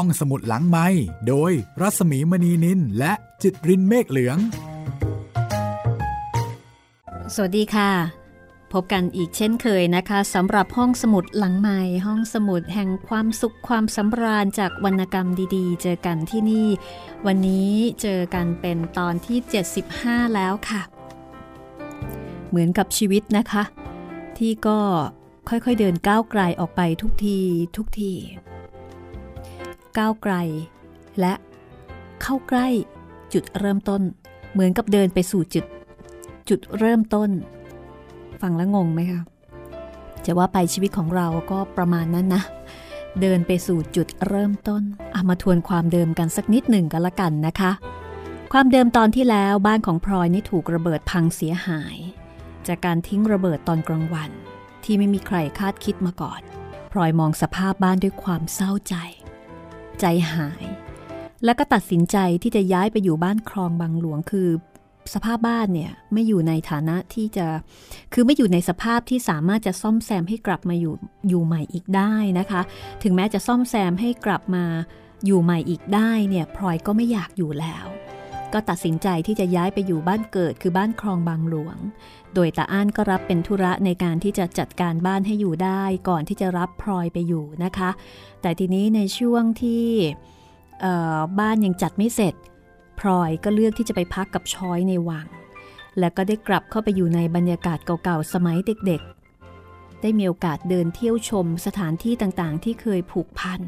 ห้องสมุดหลังไม้โดยรัสมีมณีนินและจิตรินเมฆเหลือง สวัสดีค่ะ พบกันอีกเช่นเคยนะคะสำหรับห้องสมุดหลังไม้ห้องสมุดแห่งความสุขความสำราญจากวรรณกรรมดีๆ เจอกันที่นี่ วันนี้เจอกันเป็นตอนที่ 75 แล้วค่ะ เหมือนกับชีวิตนะคะ ที่ก็ค่อยๆเดินก้าวไกลออกไปทุกทีทุกที ก้าวไกล และเข้าใกล้จุดเริ่มต้น เหมือนกับเดินไปสู่จุด จุดเริ่มต้น ฟังแล้วงงไหมคะจะว่าไปชีวิตของเราก็ประมาณนั้นนะ เดินไปสู่จุดเริ่มต้นอามาทวนความเดิมกันสักนิดหนึ่งกันละกันนะคะ ความเดิมตอนที่แล้วบ้านของพลอยนี่ถูกระเบิดพังเสียหาย จากการทิ้งระเบิดตอนกลางวัน ที่ไม่มีใครคาดคิดมาก่อนพลอยมองสภาพบ้านด้วยความเศร้าใจ ใจหาย แล้วก็ตัดสินใจที่จะย้ายไปอยู่บ้านคลองบางหลวงคือสภาพบ้านเนี่ยไม่อยู่ในฐานะที่จะคือไม่อยู่ในสภาพที่สามารถจะซ่อมแซมให้กลับมาอยู่อยู่ใหม่อีกได้นะคะ ถึงแม้จะซ่อมแซมให้กลับมาอยู่ใหม่อีกได้เนี่ยพลอยก็ไม่อยากอยู่แล้ว ก็ตัดสินใจที่จะย้ายไปอยู่บ้านเกิดคือบ้านคลองบางหลวง โดยตาอ้านก็รับเป็นธุระในการที่จะจัดการบ้านให้อยู่ได้ก่อนที่จะรับพลอยไปอยู่นะคะ แต่ทีนี้ในช่วงที่บ้านยังจัดไม่เสร็จ พลอยก็เลือกที่จะไปพักกับช้อยในวัง และก็ได้กลับเข้าไปอยู่ในบรรยากาศเก่าๆ สมัยเด็กๆ ได้มีโอกาสเดินเที่ยวชมสถานที่ต่างๆ ที่เคยผูกพัน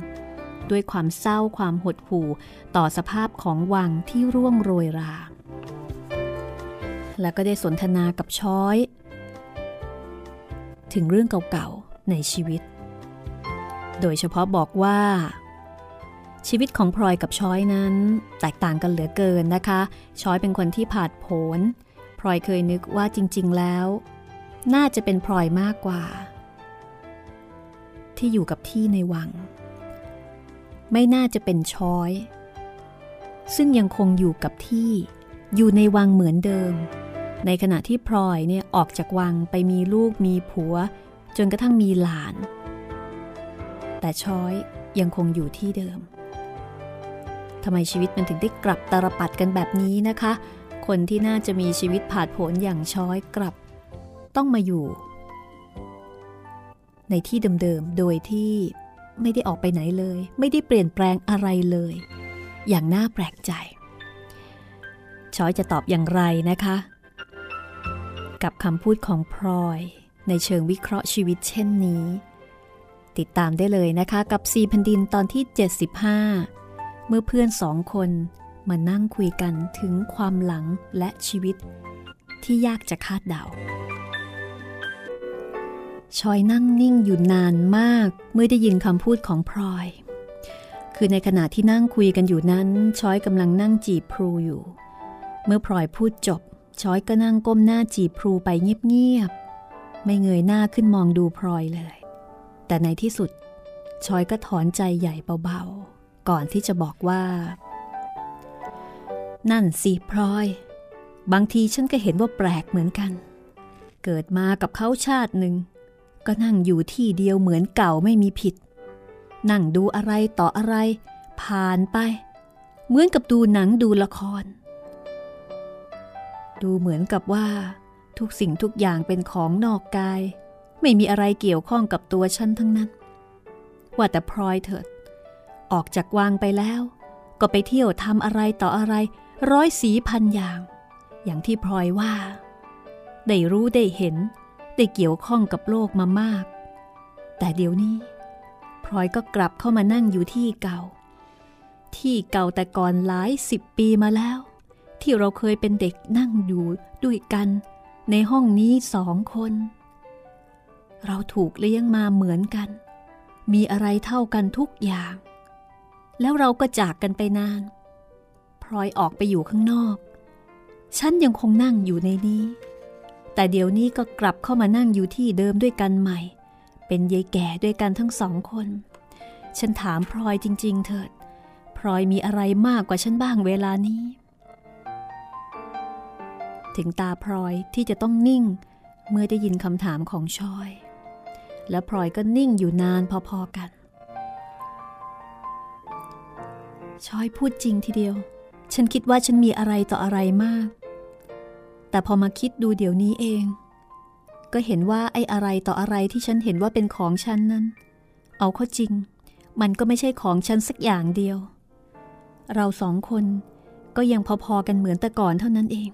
ด้วยความเศร้าความหดหู่ต่อสภาพของวังที่ร่วงโรยรา และก็ได้สนทนากับช้อย ถึงเรื่องเก่าๆในชีวิต โดยเฉพาะบอกว่า ชีวิตของพลอยกับช้อยนั้น แตกต่างกันเหลือเกินนะคะ ช้อยเป็นคนที่ผาดโผนพลอยเคยนึกว่าจริง ๆ แล้ว น่าจะเป็นพลอยมากกว่า ที่อยู่กับที่ในวัง ไม่น่าจะเป็นช้อย ซึ่งยังคงอยู่กับที่อยู่ในวังเหมือนเดิม ในขณะที่พลอยเนี่ยออกจากวังไปมีลูกมีผัว จนกระทั่งมีหลาน แต่ช้อยยังคงอยู่ที่เดิมทำไมชีวิตมันถึงได้กลับตรปัดกันแบบนี้นะคะ คนที่น่าจะมีชีวิตผาดโผนอย่างช้อยกลับ ต้องมาอยู่ ในที่เดิมๆโดยที่ ไม่ได้ออกไปไหนเลย ไม่ได้เปลี่ยนแปลงอะไรเลย อย่างน่าแปลกใจชอยจะตอบอย่างไรนะคะ กับคำพูดของพลอย ในเชิงวิเคราะห์ชีวิตเช่นนี้ ติดตามได้เลยนะคะกับซีพันดินตอนที่ 75 เมื่อเพื่อนสองคนมานั่งคุยกันถึงความหลังและชีวิตที่ยากจะคาดเดา ชอยนั่งนิ่งอยู่นานมากเมื่อได้ยินคำพูดของพลอย คือในขณะที่นั่งคุยกันอยู่นั้น ชอยกำลังนั่งจีบพลูอยู่ เมื่อพลอยพูดจบ ชอยก็นั่งก้มหน้าจีบพลูไปเงียบๆ ไม่เงยหน้าขึ้นมองดูพลอยเลย แต่ในที่สุด ชอยก็ถอนใจใหญ่เบาๆ ก่อนที่จะบอกว่า นั่นสิพลอย บางทีฉันก็เห็นว่าแปลกเหมือนกัน เกิดมากับเขาชาติหนึ่ง ก็นั่งอยู่ที่เดียวเหมือนเก่าไม่มีผิด นั่งดูอะไรต่ออะไร ผ่านไป เหมือนกับดูหนังดูละคร ดูเหมือนกับว่า ทุกสิ่งทุกอย่างเป็นของนอกกาย ไม่มีอะไรเกี่ยวข้องกับตัวฉันทั้งนั้น ว่าแต่พลอยเถิด ออกจากวางไปแล้ว ก็ไปเที่ยวทำอะไรต่ออะไร ร้อยสีพันอย่าง อย่างที่พลอยว่า ได้รู้ได้เห็น ได้เกี่ยวข้องกับโลกมามาก แต่เดี๋ยวนี้พลอยก็กลับเข้ามานั่งอยู่ที่เก่า ที่เก่าแต่ก่อนหลายสิบปีมาแล้ว ที่เราเคยเป็นเด็กนั่งอยู่ด้วยกันในห้องนี้สองคน เราถูกเลี้ยงมาเหมือนกัน มีอะไรเท่ากันทุกอย่าง แล้วเราก็จากกันไปนานพลอยออกไปอยู่ข้างนอก ฉันยังคงนั่งอยู่ในนี้ แต่เดี๋ยวนี้ก็กลับเข้ามานั่งอยู่ที่เดิมด้วยกันใหม่ เป็นยายแก่ด้วยกันทั้งสองคน ฉันถามพลอยจริง ๆ เถิด พลอยมีอะไรมากกว่าฉันบ้างเวลานี้ ถึงตาพลอยที่จะต้องนิ่ง เมื่อได้ยินคำถามของชอย และพลอยก็นิ่งอยู่นานพอๆกัน ชอยพูดจริงทีเดียว ฉันคิดว่าฉันมีอะไรต่ออะไรมาก แต่พอมาคิดดูเดี๋ยวนี้เอง ก็เห็นว่าไอ้อะไรต่ออะไรที่ฉันเห็นว่าเป็นของฉันนั้น เอาเข้าจริง มันก็ไม่ใช่ของฉันสักอย่างเดียว เราสองคนก็ยังพอๆกันเหมือนแต่ก่อนเท่านั้นเอง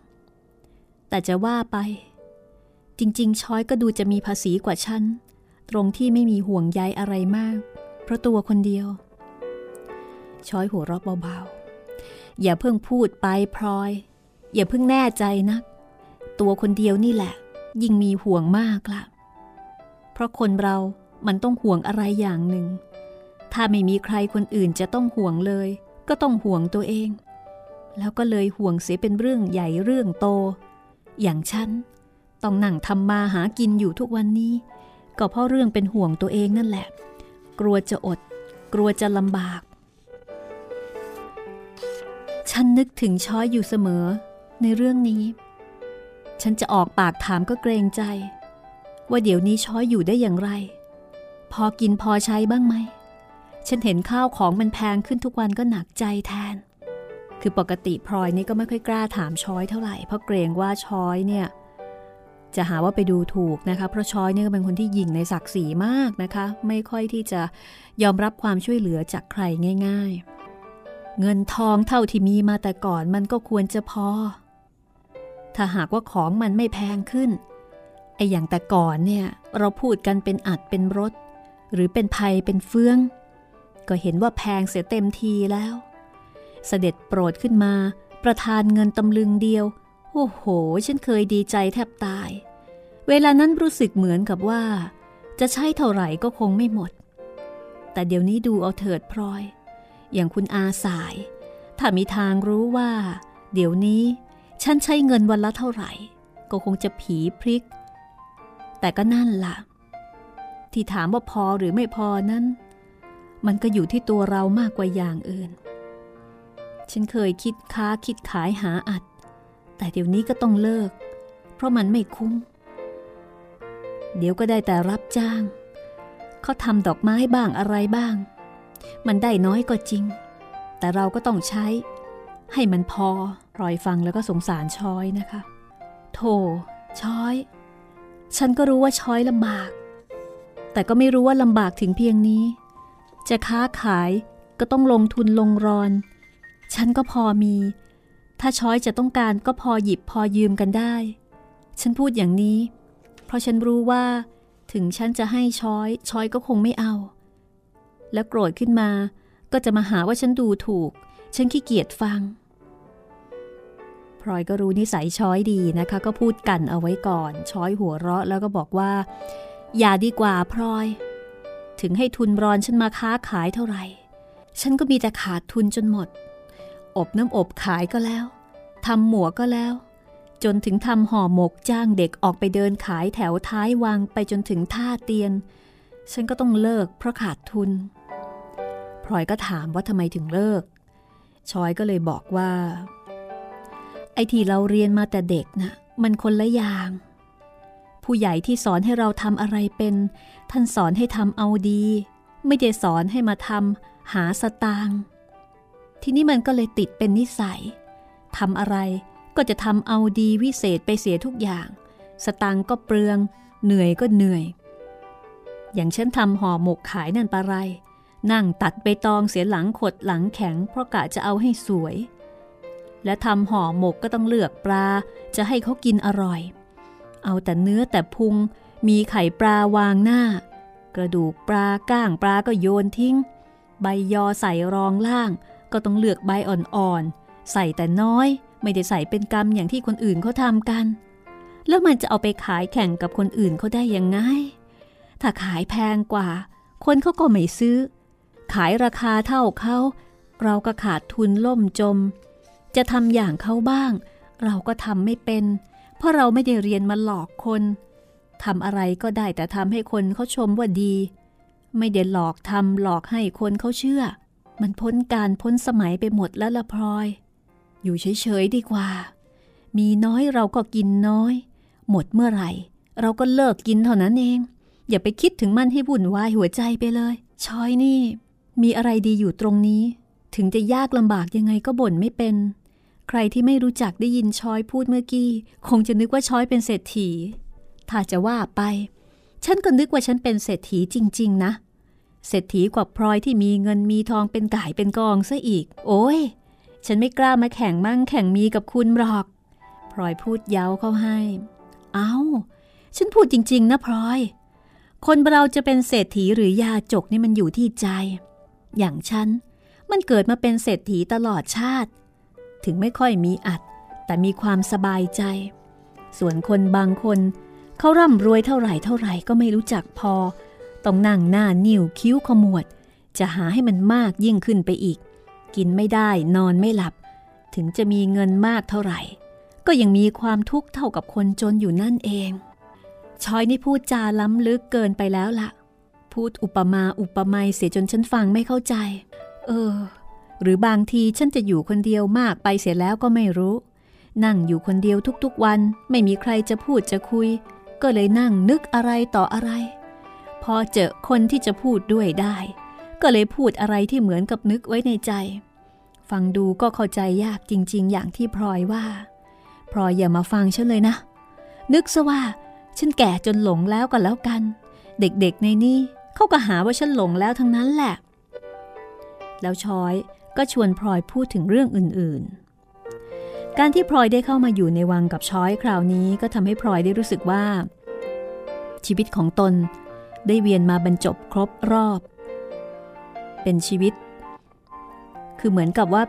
แต่จะว่าไป จริง ๆ ช้อยก็ดูจะมีภาษีกว่าฉัน ตรงที่ไม่มีห่วงใยอะไรมาก เพราะตัวคนเดียว ช้อยหัวเราะเบาๆ อย่าเพิ่งพูดไปพลอย อย่าเพิ่งแน่ใจนัก ตัวคนเดียวนี่แหละ ยิ่งมีห่วงมากละเพราะคนเรามันต้องห่วงอะไรอย่างหนึ่ง ถ้าไม่มีใครคนอื่นจะต้องห่วงเลย ก็ต้องห่วงตัวเอง แล้วก็เลยห่วงเสียเป็นเรื่องใหญ่เรื่องโต อย่างฉันต้องนั่งทำมาหากินอยู่ทุกวันนี้ ก็เพราะเรื่องเป็นห่วงตัวเองนั่นแหละ กลัวจะอด กลัวจะลำบาก ฉันนึกถึงช้อยอยู่เสมอในเรื่องนี้ ฉันจะออกปากถามก็เกรงใจ ว่าเดี๋ยวนี้ช้อยอยู่ได้อย่างไร พอกินพอใช้บ้างไหม ฉันเห็นข้าวของมันแพงขึ้นทุกวันก็หนักใจแทน คือปกติพลอยนี่ก็ไม่ค่อยกล้าถามช้อยเท่าไหร่ เพราะเกรงว่าช้อยเนี่ย จะหาว่าไปดูถูกนะคะ เพราะช้อยเนี่ยเป็นคนที่ยิงในศักดิ์ศรีมากนะคะ ไม่ค่อยที่จะยอมรับความช่วยเหลือจากใครง่าย ๆ เงินทองเท่าที่มีมาแต่ก่อนมันก็ควรจะพอ ถ้าหากว่าของมันไม่แพงขึ้น ไอ้อย่างแต่ก่อนเนี่ยเราพูดกันเป็นอัดเป็นรถ หรือเป็นภัยเป็นเฟือง ก็เห็นว่าแพงเสียเต็มทีแล้ว เสด็จโปรดขึ้นมาประทานเงินตำลึงเดียว โอ้โห ฉันเคยดีใจแทบตาย เวลานั้นรู้สึกเหมือนกับว่า จะใช้เท่าไหร่ก็คงไม่หมด แต่เดี๋ยวนี้ดูเอาเถิดพลอย อย่างคุณอาสาย ถ้ามีทางรู้ว่า เดี๋ยวนี้ ฉันใช้เงินวันละเท่าไหร่ ก็คงจะผีพริก แต่ก็นั่นล่ะ ที่ถามว่าพอหรือไม่พอนั้น มันก็อยู่ที่ตัวเรามากกว่าอย่างอื่น ฉันเคยคิดค้าคิดขายหาอัด แต่เดี๋ยวนี้ก็ต้องเลิก เพราะมันไม่คุ้ม เดี๋ยวก็ได้แต่รับจ้าง เขาทำดอกไม้บ้างอะไรบ้าง มันได้น้อยก็จริง แต่เราก็ต้องใช้ ให้มันพอรอยฟังแล้วก็สงสารช้อยนะคะ โธ่ช้อย ฉันก็รู้ว่าช้อยลำบาก แต่ก็ไม่รู้ว่าลำบากถึงเพียงนี้ จะค้าขายก็ต้องลงทุนลงรอน ฉันก็พอมี ถ้าช้อยจะต้องการก็พอหยิบพอยืมกันได้ ฉันพูดอย่างนี้ เพราะฉันรู้ว่า ถึงฉันจะให้ช้อยช้อยก็คงไม่เอา แล้วโกรธขึ้นมาก็จะมาหาว่าฉันดูถูก ฉันขี้เกียจฟังพลอยก็รู้นิสัยช้อยดีนะคะ ก็พูดกันเอาไว้ก่อน ช้อยหัวเราะแล้วก็บอกว่า อย่าดีกว่าพลอย ถึงให้ทุนรอนฉันมาค้าขายเท่าไหร่ ฉันก็มีแต่ขาดทุนจนหมด อบน้ำอบขายก็แล้วทำหมวกก็แล้ว จนถึงทำห่อหมกจ้างเด็กออกไปเดินขายแถวท้ายวังไปจนถึงท่าเตียน ฉันก็ต้องเลิกเพราะขาดทุนพลอยก็ถามว่าทำไมถึงเลิก ชอยก็เลยบอกว่า ไอ้ที่เราเรียนมาแต่เด็กนะ่ะมันคนละอย่าง ผู้ใหญ่ที่สอนให้เราทำอะไรเป็น ท่านสอนให้ทำเอาดี ไม่ได้สอนให้มาทำหาสตางค์ทีนี้มันก็เลยติดเป็นนิสัยทำอะไรก็จะทำเอาดีวิเศษไปเสียทุกอย่าง สตางค์ก็เปลือง เหนื่อยก็เหนื่อย อย่างฉันทำห่อหมกขายนั่นปะไร นั่งตัดใบตองเสียหลังขดหลังแข็งเพราะกะจะเอาให้สวย และทำห่อหมกก็ต้องเลือกปลาจะให้เขากินอร่อย เอาแต่เนื้อแต่พุงมีไข่ปลาวางหน้า กระดูกปลาก้างปลาก็โยนทิ้ง ใบยอใส่รองล่าง ก็ต้องเลือกใบอ่อนๆใส่แต่น้อยไม่ได้ใส่เป็นกำอย่างที่คนอื่นเขาทำกัน แล้วมันจะเอาไปขายแข่งกับคนอื่นเขาได้ยังไง ถ้าขายแพงกว่า คนเขาก็ไม่ซื้อ ขายราคาเท่าเขาเราก็ขาดทุนล่มจม จะทำอย่างเขาบ้าง เราก็ทำไม่เป็น เพราะเราไม่ได้เรียนมาหลอกคนทำอะไรก็ได้แต่ทำให้คนเขาชมว่าดี ไม่ได้หลอกทำหลอกให้คนเขาเชื่อ มันพ้นการพ้นสมัยไปหมดแล้วละพลอย อยู่เฉยๆดีกว่า มีน้อยเราก็กินน้อย หมดเมื่อไหร่ เราก็เลิกกินเท่านั้นเอง อย่าไปคิดถึงมันให้วุ่นวายหัวใจไปเลย ชอยนี่ มีอะไรดีอยู่ตรงนี้ ถึงจะยากลำบากยังไงก็บ่นไม่เป็น ใครที่ไม่รู้จักได้ยินช้อยพูดเมื่อกี้ คงจะนึกว่าช้อยเป็นเศรษฐี ถ้าจะว่าไป ฉันก็นึกว่าฉันเป็นเศรษฐีจริง ๆ นะ เศรษฐีกว่าพลอยที่มีเงินมีทองเป็นก่ายเป็นกองซะอีก โอ้ย ฉันไม่กล้ามาแข่งมั่งแข่งมีกับคุณหรอก พลอยพูดเย้าเข้าให้ เอา้า ฉันพูดจริง ๆ นะพลอย คนเราจะเป็นเศรษฐีหรือยาจกนี่มันอยู่ที่ใจ อย่างฉัน มันเกิดมาเป็นเศรษฐีตลอดชาติ ถึงไม่ค่อยมีอัด แต่มีความสบายใจ ส่วนคนบางคนเขาร่ำรวยเท่าไหร่เท่าไหร่ก็ไม่รู้จักพอ ต้องนั่งหน้านิ่วคิ้วขมวด จะหาให้มันมากยิ่งขึ้นไปอีก กินไม่ได้นอนไม่หลับ ถึงจะมีเงินมากเท่าไหร่ ก็ยังมีความทุกข์เท่ากับคนจนอยู่นั่นเองชอยนี่พูดจาล้ำลึกเกินไปแล้วละ่ะ พูดอุปมาอุปไมยเสียจนฉันฟังไม่เข้าใจ เออ หรือบางทีฉันจะอยู่คนเดียวมากไปเสียแล้วก็ไม่รู้ นั่งอยู่คนเดียวทุกๆวัน ไม่มีใครจะพูดจะคุย ก็เลยนั่งนึกอะไรต่ออะไร พอเจอคนที่จะพูดด้วยได้ ก็เลยพูดอะไรที่เหมือนกับนึกไว้ในใจ ฟังดูก็เข้าใจยากจริง ๆ อย่างที่พลอยว่าพลอยอย่ามาฟังฉันเลยนะ นึกซะว่าฉันแก่จนหลงแล้วก็แล้วกัน เด็กๆในนี่ เขาก็หาว่าฉันหลงแล้วทั้งนั้นแหละ แล้วชอยก็ชวนพลอยพูดถึงเรื่องอื่นๆ การที่พลอยได้เข้ามาอยู่ในวังกับช้อยคราวนี้ก็ทำให้พลอยได้รู้สึกว่า ชีวิตของตนได้เวียนมาบรรจบครบรอบ เป็นชีวิต คือเหมือนกับว่า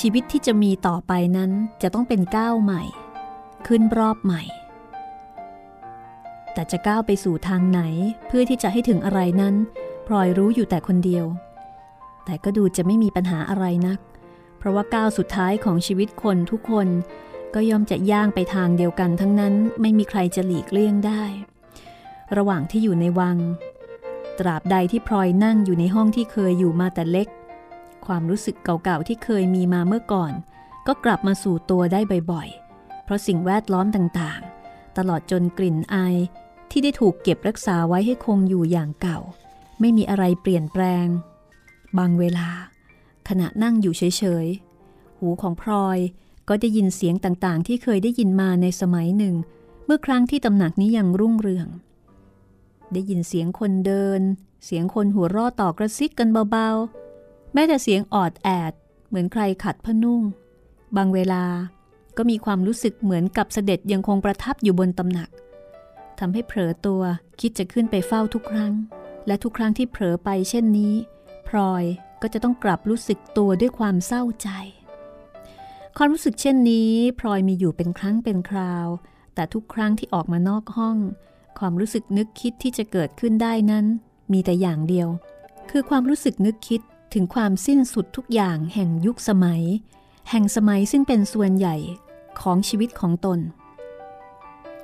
ชีวิตที่จะมีต่อไปนั้นจะต้องเป็นก้าวใหม่ ขึ้นรอบใหม่ แต่จะก้าวไปสู่ทางไหนเพื่อที่จะให้ถึงอะไรนั้นพลอยรู้อยู่แต่คนเดียว แต่ก็ดูจะไม่มีปัญหาอะไรนัก เพราะว่าก้าวสุดท้ายของชีวิตคนทุกคนก็ย่อมจะย่างไปทางเดียวกันทั้งนั้นไม่มีใครจะหลีกเลี่ยงได้ ระหว่างที่อยู่ในวัง ตราบใดที่พลอยนั่งอยู่ในห้องที่เคยอยู่มาแต่เล็ก ความรู้สึกเก่าๆที่เคยมีมาเมื่อก่อน ก็กลับมาสู่ตัวได้บ่อยๆ เพราะสิ่งแวดล้อมต่างๆ ตลอดจนกลิ่นอายที่ได้ถูกเก็บรักษาไว้ให้คงอยู่อย่างเก่า ไม่มีอะไรเปลี่ยนแปลง บางเวลา ขณะนั่งอยู่เฉยๆ หูของพลอยก็ได้ยินเสียงต่างๆ ที่เคยได้ยินมาในสมัยหนึ่ง เมื่อครั้งที่ตำหนักนี้ยังรุ่งเรือง ได้ยินเสียงคนเดิน เสียงคนหัวรอต่อกระซิกกันเบาๆ แม้แต่เสียงออดแอด เหมือนใครขัดผ้านุ่ง บางเวลา ก็มีความรู้สึกเหมือนกับเสด็จยังคงประทับอยู่บนตำหนักทำให้เผลอตัวคิดจะขึ้นไปเฝ้าทุกครั้ง และทุกครั้งที่เผลอไปเช่นนี้ พลอยก็จะต้องกลับรู้สึกตัวด้วยความเศร้าใจ ความรู้สึกเช่นนี้พลอยมีอยู่เป็นครั้งเป็นคราว แต่ทุกครั้งที่ออกมานอกห้อง ความรู้สึกนึกคิดที่จะเกิดขึ้นได้นั้น มีแต่อย่างเดียว คือความรู้สึกนึกคิดถึงความสิ้นสุดทุกอย่างแห่งยุคสมัย แห่งสมัยซึ่งเป็นส่วนใหญ่ของชีวิตของตน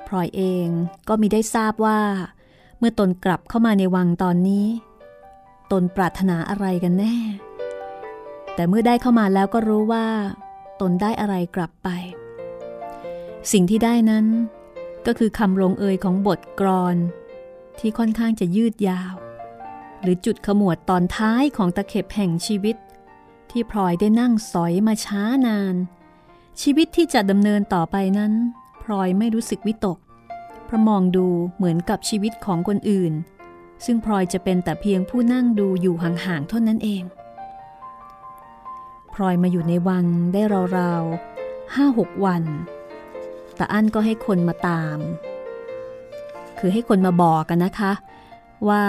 พลอยเองก็มีได้ทราบว่า เมื่อตนกลับเข้ามาในวังตอนนี้ ตนปรารถนาอะไรกันแน่ แต่เมื่อได้เข้ามาแล้วก็รู้ว่า ตนได้อะไรกลับไป สิ่งที่ได้นั้นก็คือคำลงเอยของบทกรอนที่ค่อนข้างจะยืดยาว หรือจุดขมวดตอนท้ายของตะเข็บแห่งชีวิต ที่พลอยได้นั่งสอยมาช้านาน ชีวิตที่จะดำเนินต่อไปนั้น พลอยไม่รู้สึกวิตก เพราะมองดูเหมือนกับชีวิตของคนอื่น ซึ่งพลอยจะเป็นแต่เพียงผู้นั่งดูอยู่ห่างๆเท่านั้นเอง พลอยมาอยู่ในวังได้ราวๆห้าหกวันแต่อั้นก็ให้คนมาตาม คือให้คนมาบอกกันนะคะ ว่า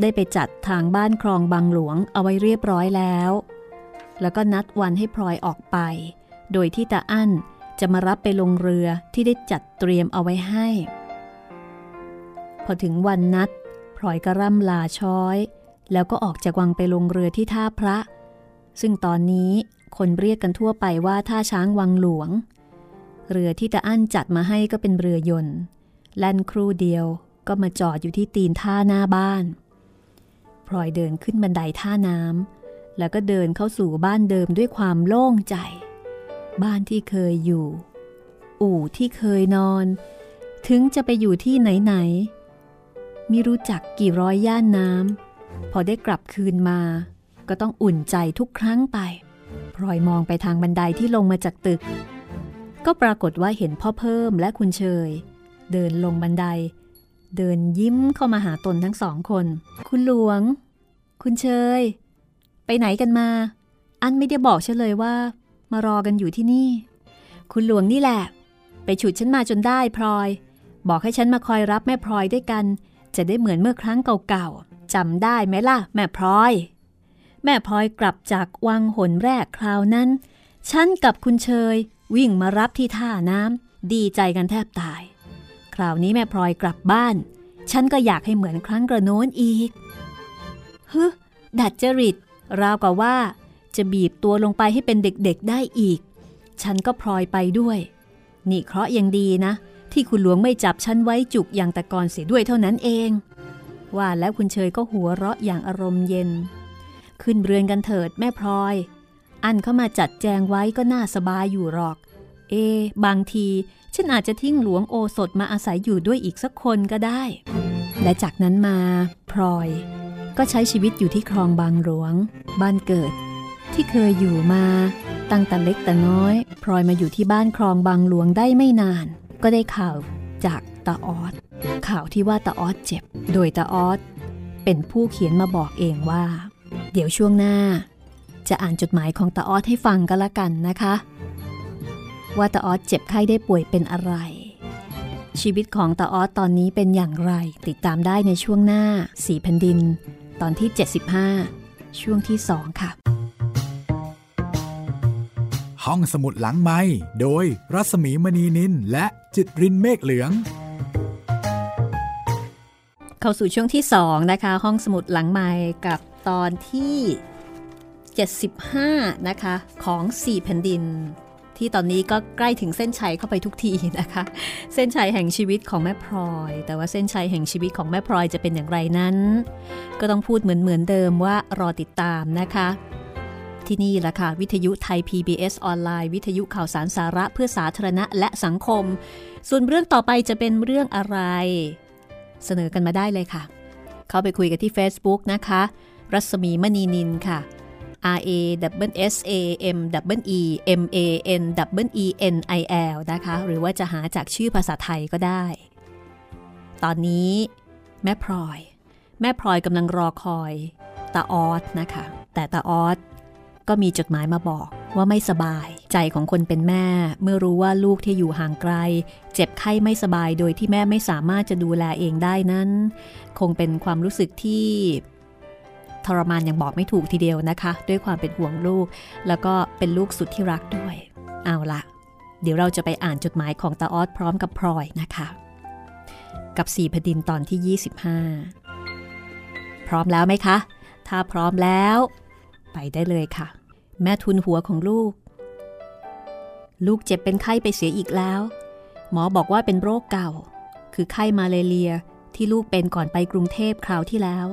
ได้ไปจัดทางบ้านคลองบางหลวงเอาไว้เรียบร้อยแล้ว แล้วก็นัดวันให้พลอยออกไป โดยที่ตาอั้นจะมารับไปลงเรือที่ได้จัดเตรียมเอาไว้ให้ พอถึงวันนัดพลอยก็ร่ำลาช้อย แล้วก็ออกจากวังไปลงเรือที่ท่าพระ ซึ่งตอนนี้คนเรียกกันทั่วไปว่าท่าช้างวังหลวง เรือที่ตาอั้นจัดมาให้ก็เป็นเรือยนต์แล่นครู่เดียวก็มาจอดอยู่ที่ตีนท่าหน้าบ้านพลอยเดินขึ้นบันไดท่าน้ำ แล้วก็เดินเข้าสู่บ้านเดิมด้วยความโล่งใจ บ้านที่เคยอยู่ อู่ที่เคยนอน ถึงจะไปอยู่ที่ไหนๆไม่รู้จักกี่ร้อยย่านน้ำพอได้กลับคืนมา ก็ต้องอุ่นใจทุกครั้งไปพลอยมองไปทางบันไดที่ลงมาจากตึก ก็ปรากฏว่าเห็นพ่อเพิ่มและคุณเชย เดินลงบันได เดินยิ้มเข้ามาหาตนทั้งสองคน คุณหลวง คุณเชย ไปไหนกันมา อันไม่ได้บอกฉันเลยว่า มารอกันอยู่ที่นี่ คุณหลวงนี่แหละ ไปฉุดฉันมาจนได้พลอย บอกให้ฉันมาคอยรับแม่พลอยด้วยกัน จะได้เหมือนเมื่อครั้งเก่าๆจำได้ไหมล่ะ แม่พลอย แม่พลอยกลับจากวังหนแรกคราวนั้น ฉันกับคุณเชย วิ่งมารับที่ท่าน้ำดีใจกันแทบตาย คราวนี้แม่พลอยกลับบ้าน ฉันก็อยากให้เหมือนครั้งกระโน้นอีกฮึดัดจริต ราวกับว่าจะบีบตัวลงไปให้เป็นเด็กๆได้อีก ฉันก็พลอยไปด้วย นี่เคราะห์ยังดีนะ ที่คุณหลวงไม่จับฉันไว้จุกอย่างแต่ก่อนเสียด้วยเท่านั้นเอง ว่าแล้วคุณเชยก็หัวเราะอย่างอารมณ์เย็น ขึ้นเรือนกันเถิดแม่พลอย อันเข้ามาจัดแจงไว้ก็น่าสบายอยู่หรอก เอบางที ฉันอาจจะทิ้งหลวงโอสถมาอาศัยอยู่ด้วยอีกสักคนก็ได้ และจากนั้นมาพลอย ก็ใช้ชีวิตอยู่ที่คลองบางหลวง บ้านเกิด ที่เคยอยู่มาตั้งแต่เล็กแต่น้อยพลอยมาอยู่ที่บ้านคลองบางหลวงได้ไม่นาน ก็ได้ข่าวจากตาออสข่าวที่ว่าตาออสเจ็บ โดยตาออสเป็นผู้เขียนมาบอกเองว่า เดี๋ยวช่วงหน้า จะอ่านจดหมายของตาออสให้ฟังก็แล้วกันนะคะ ว่าตาออสเจ็บไข้ได้ป่วยเป็นอะไร ชีวิตของตาออสตอนนี้เป็นอย่างไร ติดตามได้ในช่วงหน้าสีแผ่นดิน ตอนที่ 75 ช่วงที่ 2 ค่ะ ห้องสมุดหลังไม้โดยรัสมีมณีนินและจิตรินเมฆเหลือง เข้าสู่ช่วงที่ 2 นะคะ ห้องสมุดหลังไม้กับตอนที่ 75 นะคะ ของ 4 แผ่นดิน ที่ตอนนี้ก็ใกล้ถึงเส้นชัยเข้าไปทุกทีนะคะ เส้นชัยแห่งชีวิตของแม่พลอย แต่ว่าเส้นชัยแห่งชีวิตของแม่พลอยจะเป็นอย่างไรนั้น ก็ต้องพูดเหมือนเหมือนเดิมว่ารอติดตามนะคะ ที่นี่แหละค่ะวิทยุไทย PBS ออนไลน์ วิทยุข่าวสารสาระเพื่อสาธารณะและสังคม ส่วนเรื่องต่อไปจะเป็นเรื่องอะไร เสนอกันมาได้เลยค่ะ เข้าไปคุยกันที่ Facebook นะคะ รัศมีมณีนินค่ะ R A W S A M W E M A N W E N I L นะคะ หรือว่าจะหาจากชื่อภาษาไทยก็ได้ ตอนนี้แม่พลอย แม่พลอยกำลังรอคอยตาออสนะคะ แต่ตาออสก็มีจดหมายมาบอกว่าไม่สบาย ใจของคนเป็นแม่ เมื่อรู้ว่าลูกที่อยู่ห่างไกล เจ็บไข้ไม่สบายโดยที่แม่ไม่สามารถจะดูแลเองได้นั้น คงเป็นความรู้สึกที่ ทรมานอยังบอกไม่ถูกทีเดียวนะคะ ด้วยความเป็นห่วงลูก แล้วก็เป็นลูกสุดที่รักด้วย เอาละเดี๋ยวเราจะไปอ่านจดหมายของตาออสพร้อมกับพลอยนะคะ กับสี่พดินตอนที่ 25 พร้อมแล้วไหมคะ ถ้าพร้อมแล้ว ไปได้เลยค่ะ แม่ทุนหัวของลูก ลูกเจ็บเป็นไข้ไปเสียอีกแล้ว หมอบอกว่าเป็นโรคเก่า คือไข้มาเลเรียที่ลูกเป็นก่อนไปกรุงเทพคราวที่แล้ว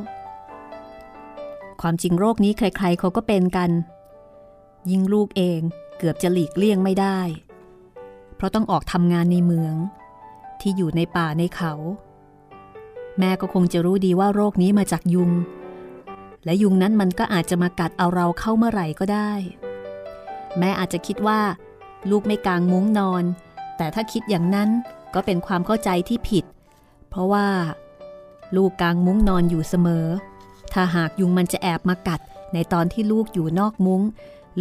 ความจริงโรคนี้ใครๆเขาก็เป็นกัน ยิ่งลูกเองเกือบจะหลีกเลี่ยงไม่ได้ เพราะต้องออกทำงานในเมือง ที่อยู่ในป่าในเขา แม่ก็คงจะรู้ดีว่าโรคนี้มาจากยุง และยุงนั้นมันก็อาจจะมากัดเอาเราเข้าเมื่อไหร่ก็ได้ แม่อาจจะคิดว่า ลูกไม่กางมุ้งนอน แต่ถ้าคิดอย่างนั้นก็เป็นความเข้าใจที่ผิด เพราะว่า ลูกกางมุ้งนอนอยู่เสมอ ถ้าหากยุงมันจะแอบมากัด ในตอนที่ลูกอยู่นอกมุง้ง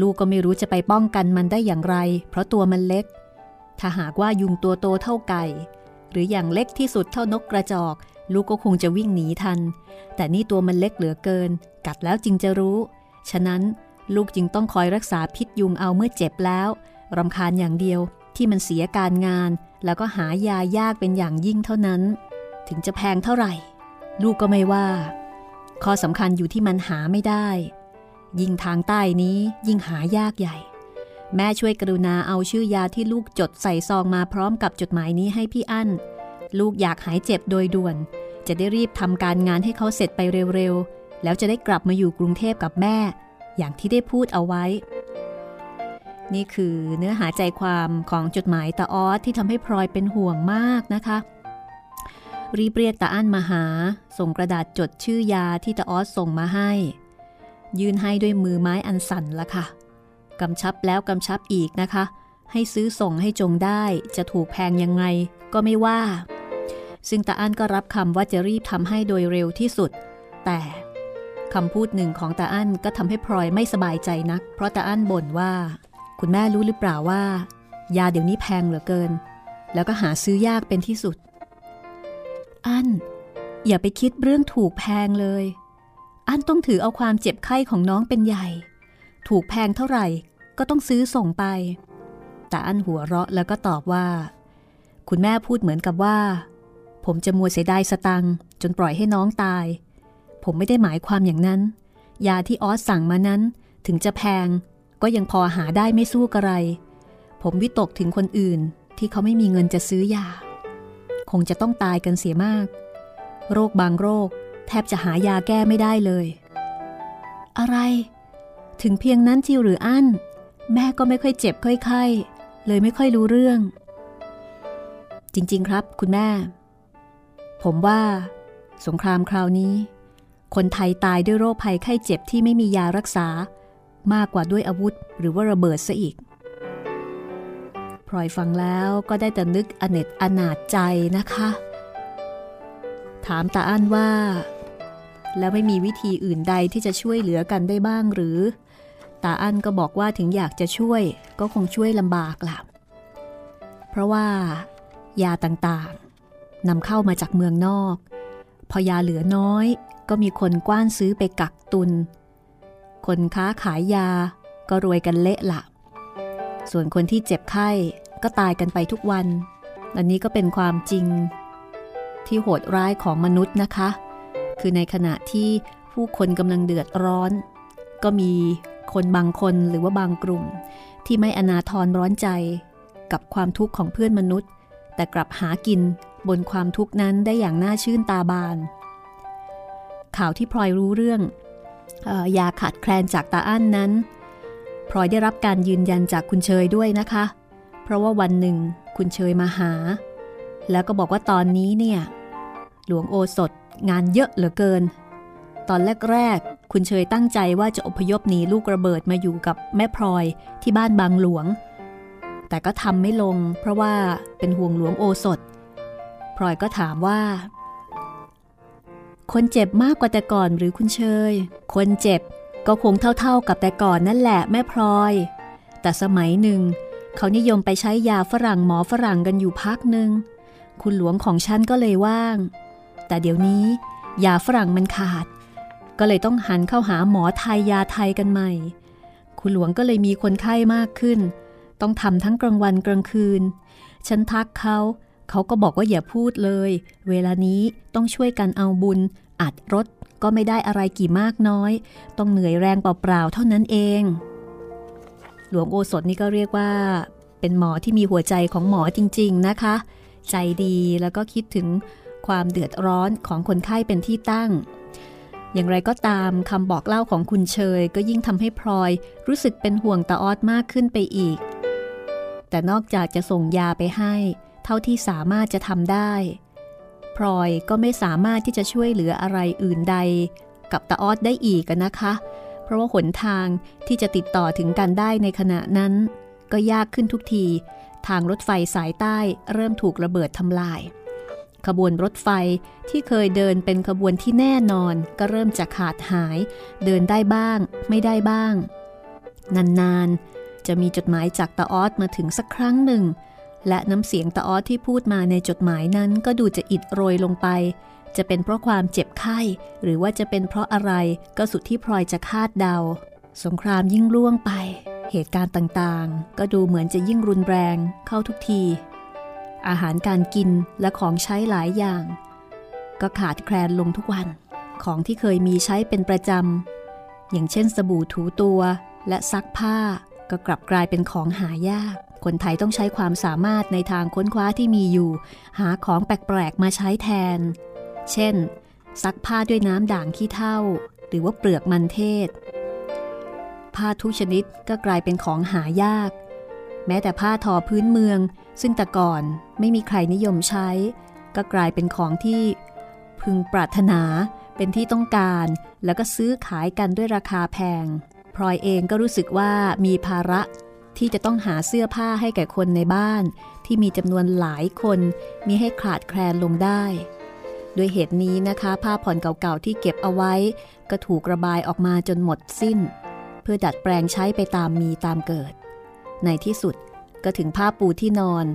ลูกก็ไม่รู้จะไปป้องกันมันได้อย่างไร เพราะตัวมันเล็ก ถ้าหากว่ายุงตัวโตเท่าไก่ หรืออย่างเล็กที่สุดเท่านกกระจอก ลูกก็คงจะวิ่งหนีทัน แต่นี่ตัวมันเล็กเหลือเกิน กัดแล้วจึงจะรู้ ฉะนั้นลูกจึงต้องคอยรักษาพิษยุงเอาเมื่อเจ็บแล้วรำคาญอย่างเดียวที่มันเสียการงาน แล้วก็หายายากเป็นอย่างยิ่งเท่านั้น ถึงจะแพงเท่าไหร่ ลูกก็ไม่ว่า ข้อสำคัญอยู่ที่มันหาไม่ได้ ยิ่งทางใต้นี้ยิ่งหายากใหญ่ แม่ช่วยกรุณาเอาชื่อยาที่ลูกจดใส่ซองมาพร้อมกับจดหมายนี้ให้พี่อั้น ลูกอยากหายเจ็บโดยด่วน จะได้รีบทำการงานให้เขาเสร็จไปเร็วๆ แล้วจะได้กลับมาอยู่กรุงเทพกับแม่ อย่างที่ได้พูดเอาไว้ นี่คือเนื้อหาใจความของจดหมายตาออสที่ทำให้พลอยเป็นห่วงมากนะคะ รีบเรียกตาอั้นมาหา ส่งกระดาษจดชื่อยาที่ตาออสส่งมาให้ ยื่นให้ด้วยมือไม้อันสั่นละค่ะกำชับแล้วกำชับอีกนะคะ ให้ซื้อส่งให้จงได้จะถูกแพงยังไงก็ไม่ว่า ซึ่งตาอั้นก็รับคำว่าจะรีบทำให้โดยเร็วที่สุด แต่คำพูดหนึ่งของตาอั้นก็ทำให้พลอยไม่สบายใจนัก เพราะตาอั้นบ่นว่า คุณแม่รู้หรือเปล่าว่า ยาเดี๋ยวนี้แพงเหลือเกิน แล้วก็หาซื้อยากเป็นที่สุด อั้น อย่าไปคิดเรื่องถูกแพงเลย อั้นต้องถือเอาความเจ็บไข้ของน้องเป็นใหญ่ ถูกแพงเท่าไหร่ก็ต้องซื้อส่งไป แต่อั้นหัวเราะแล้วก็ตอบว่า คุณแม่พูดเหมือนกับว่า ผมจะมัวเสียดายสตังค์จนปล่อยให้น้องตาย ผมไม่ได้หมายความอย่างนั้น ยาที่ออสสั่งมานั้นถึงจะแพงก็ยังพอหาได้ไม่สู้กระไร ผมวิตกถึงคนอื่นที่เขาไม่มีเงินจะซื้อยา คงจะต้องตายกันเสียมาก โรคบางโรค แทบจะหายาแก้ไม่ได้เลย อะไร ถึงเพียงนั้นจิวหรืออั้น แม่ก็ไม่ค่อยเจ็บค่อยไข้เลยไม่ค่อยรู้เรื่อง จริง ๆ ครับ คุณแม่ ผมว่า สงครามคราวนี้ คนไทยตายด้วยโรคภัยไข้เจ็บที่ไม่มียารักษา มากกว่าด้วยอาวุธหรือว่าระเบิดซะอีก พลอยฟังแล้วก็ได้แต่นึกอเนจอนาจใจนะคะ ถามตาอั้นว่า แล้วไม่มีวิธีอื่นใดที่จะช่วยเหลือกันได้บ้างหรือ ตาอั้นก็บอกว่าถึงอยากจะช่วยก็คงช่วยลำบากล่ะเพราะว่ายาต่างๆนำเข้ามาจากเมืองนอก พอยาเหลือน้อย ก็มีคนกว้านซื้อไปกักตุน คนค้าขายยาก็รวยกันเละละ ส่วนคนที่เจ็บไข้ก็ตายกันไปทุกวัน อันนี้ก็เป็นความจริง ที่โหดร้ายของมนุษย์นะคะ คือในขณะที่ผู้คนกำลังเดือดร้อน ก็มีคนบางคนหรือว่าบางกลุ่ม ที่ไม่อนาทรร้อนใจกับความทุกข์ของเพื่อนมนุษย์ แต่กลับหากินบนความทุกข์นั้นได้อย่างน่าชื่นตาบาน ข่าวที่พลอยรู้เรื่องอยาขาดแคลนจากตาอั้นนั้น พลอยได้รับการยืนยันจากคุณเชยด้วยนะคะ เพราะว่าวันหนึ่งคุณเชยมาหา แล้วก็บอกว่าตอนนี้เนี่ยหลวงโอสถงานเยอะเหลือเกิน ตอนแรกๆคุณเชยตั้งใจว่าจะอพยพหนีลูกระเบิดมาอยู่กับแม่พลอยที่บ้านบางหลวง แต่ก็ทำไม่ลง เพราะว่าเป็นห่วงหลวงโอสถพลอยก็ถามว่า คนเจ็บมากกว่าแต่ก่อนหรือคุณเชย คนเจ็บ ก็คงเท่าๆกับแต่ก่อนนั่นแหละแม่พลอย แต่สมัยหนึ่ง เขานิยมไปใช้ยาฝรั่งหมอฝรั่งกันอยู่พักหนึ่งคุณหลวงของฉันก็เลยว่าง แต่เดี๋ยวนี้ ยาฝรั่งมันขาด ก็เลยต้องหันเข้าหาหมอไทยยาไทยกันใหม่ คุณหลวงก็เลยมีคนไข้มากขึ้น ต้องทำทั้งกลางวันกลางคืน ฉันทักเขา เขาก็บอกว่าอย่าพูดเลย เวลานี้ต้องช่วยกันเอาบุญอัดรถ ก็ไม่ได้อะไรกี่มากน้อย ต้องเหนื่อยแรงเปล่าๆเท่านั้นเอง หลวงโอสถนี่ก็เรียกว่า เป็นหมอที่มีหัวใจของหมอจริง ๆนะคะ ใจดีแล้วก็คิดถึงความเดือดร้อนของคนไข้เป็นที่ตั้ง อย่างไรก็ตามคำบอกเล่าของคุณเชย ก็ยิ่งทำให้พลอยรู้สึกเป็นห่วงตาออดมากขึ้นไปอีก แต่นอกจากจะส่งยาไปให้ เท่าที่สามารถจะทำได้ พลอยก็ไม่สามารถที่จะช่วยเหลืออะไรอื่นใด กับตาออดได้อีกนะคะ เพราะว่าหนทางที่จะติดต่อถึงกันได้ในขณะนั้น ก็ยากขึ้นทุกที ทางรถไฟสายใต้เริ่มถูกระเบิดทำลาย ขบวนรถไฟที่เคยเดินเป็นขบวนที่แน่นอนก็เริ่มจะขาดหาย เดินได้บ้าง ไม่ได้บ้าง นานๆจะมีจดหมายจากตาออดมาถึงสักครั้งหนึ่ง และน้ำเสียงตาออที่พูดมาในจดหมายนั้นก็ดูจะอิดโรยลงไป จะเป็นเพราะความเจ็บไข้ หรือว่าจะเป็นเพราะอะไรก็สุดที่พลอยจะคาดเดา สงครามยิ่งล่วงไป เหตุการณ์ต่างๆ ก็ดูเหมือนจะยิ่งรุนแรงเข้าทุกที อาหารการกินและของใช้หลายอย่าง ก็ขาดแคลนลงทุกวัน ของที่เคยมีใช้เป็นประจำอย่างเช่นสบู่ถูตัวและซักผ้าก็กลับกลายเป็นของหายาก คนไทยต้องใช้ความสามารถในทางค้นคว้าที่มีอยู่ หาของแปลกๆมาใช้แทน เช่น ซักผ้าด้วยน้ำด่างขี้เถ้า หรือว่าเปลือกมันเทศ ผ้าทุกชนิดก็กลายเป็นของหายาก แม้แต่ผ้าทอพื้นเมือง ซึ่งแต่ก่อนไม่มีใครนิยมใช้ ก็กลายเป็นของที่ พึงปรารถนาเป็นที่ต้องการแล้วก็ซื้อขายกันด้วยราคาแพงพลอยเองก็รู้สึกว่ามีภาระ ที่จะต้องหาเสื้อผ้าให้แก่คนในบ้าน ที่มีจำนวนหลายคนมีให้ขาดแคลนลงได้ด้วยเหตุนี้นะคะผ้าผ่อนเก่าๆที่เก็บเอาไว้ ก็ถูกระบายออกมาจนหมดสิ้น เพื่อดัดแปลงใช้ไปตามมีตามเกิด ในที่สุดก็ถึงผ้าปูที่นอน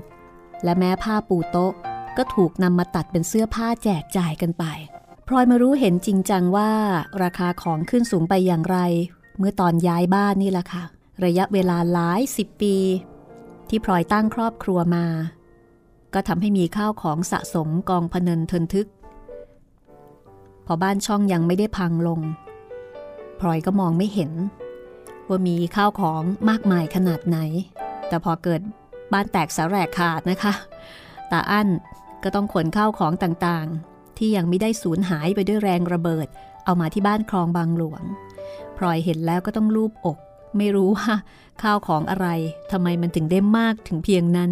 และแม้ผ้าปูโต๊ะ ก็ถูกนำมาตัดเป็นเสื้อผ้าแจกจ่ายกันไปพลอยมารู้เห็นจริงจังว่า ราคาของขึ้นสูงไปอย่างไร เมื่อตอนย้ายบ้านนี่แหละค่ะ ระยะเวลาหลายสิบปี ที่พลอยตั้งครอบครัวมา ก็ทำให้มีข้าวของสะสมกองพเนินทนทึก พอบ้านช่องยังไม่ได้พังลงพลอยก็มองไม่เห็น ว่ามีข้าวของมากมายขนาดไหน แต่พอเกิดบ้านแตกสาแหรกขาดนะคะตาอั้นก็ต้องขนข้าวของต่างๆ ที่ยังไม่ได้สูญหายไปด้วยแรงระเบิด เอามาที่บ้านคลองบางหลวงพลอยเห็นแล้วก็ต้องรูบอก ไม่รู้ว่าข้าวของอะไรทำไมมันถึงได้มากถึงเพียงนั้น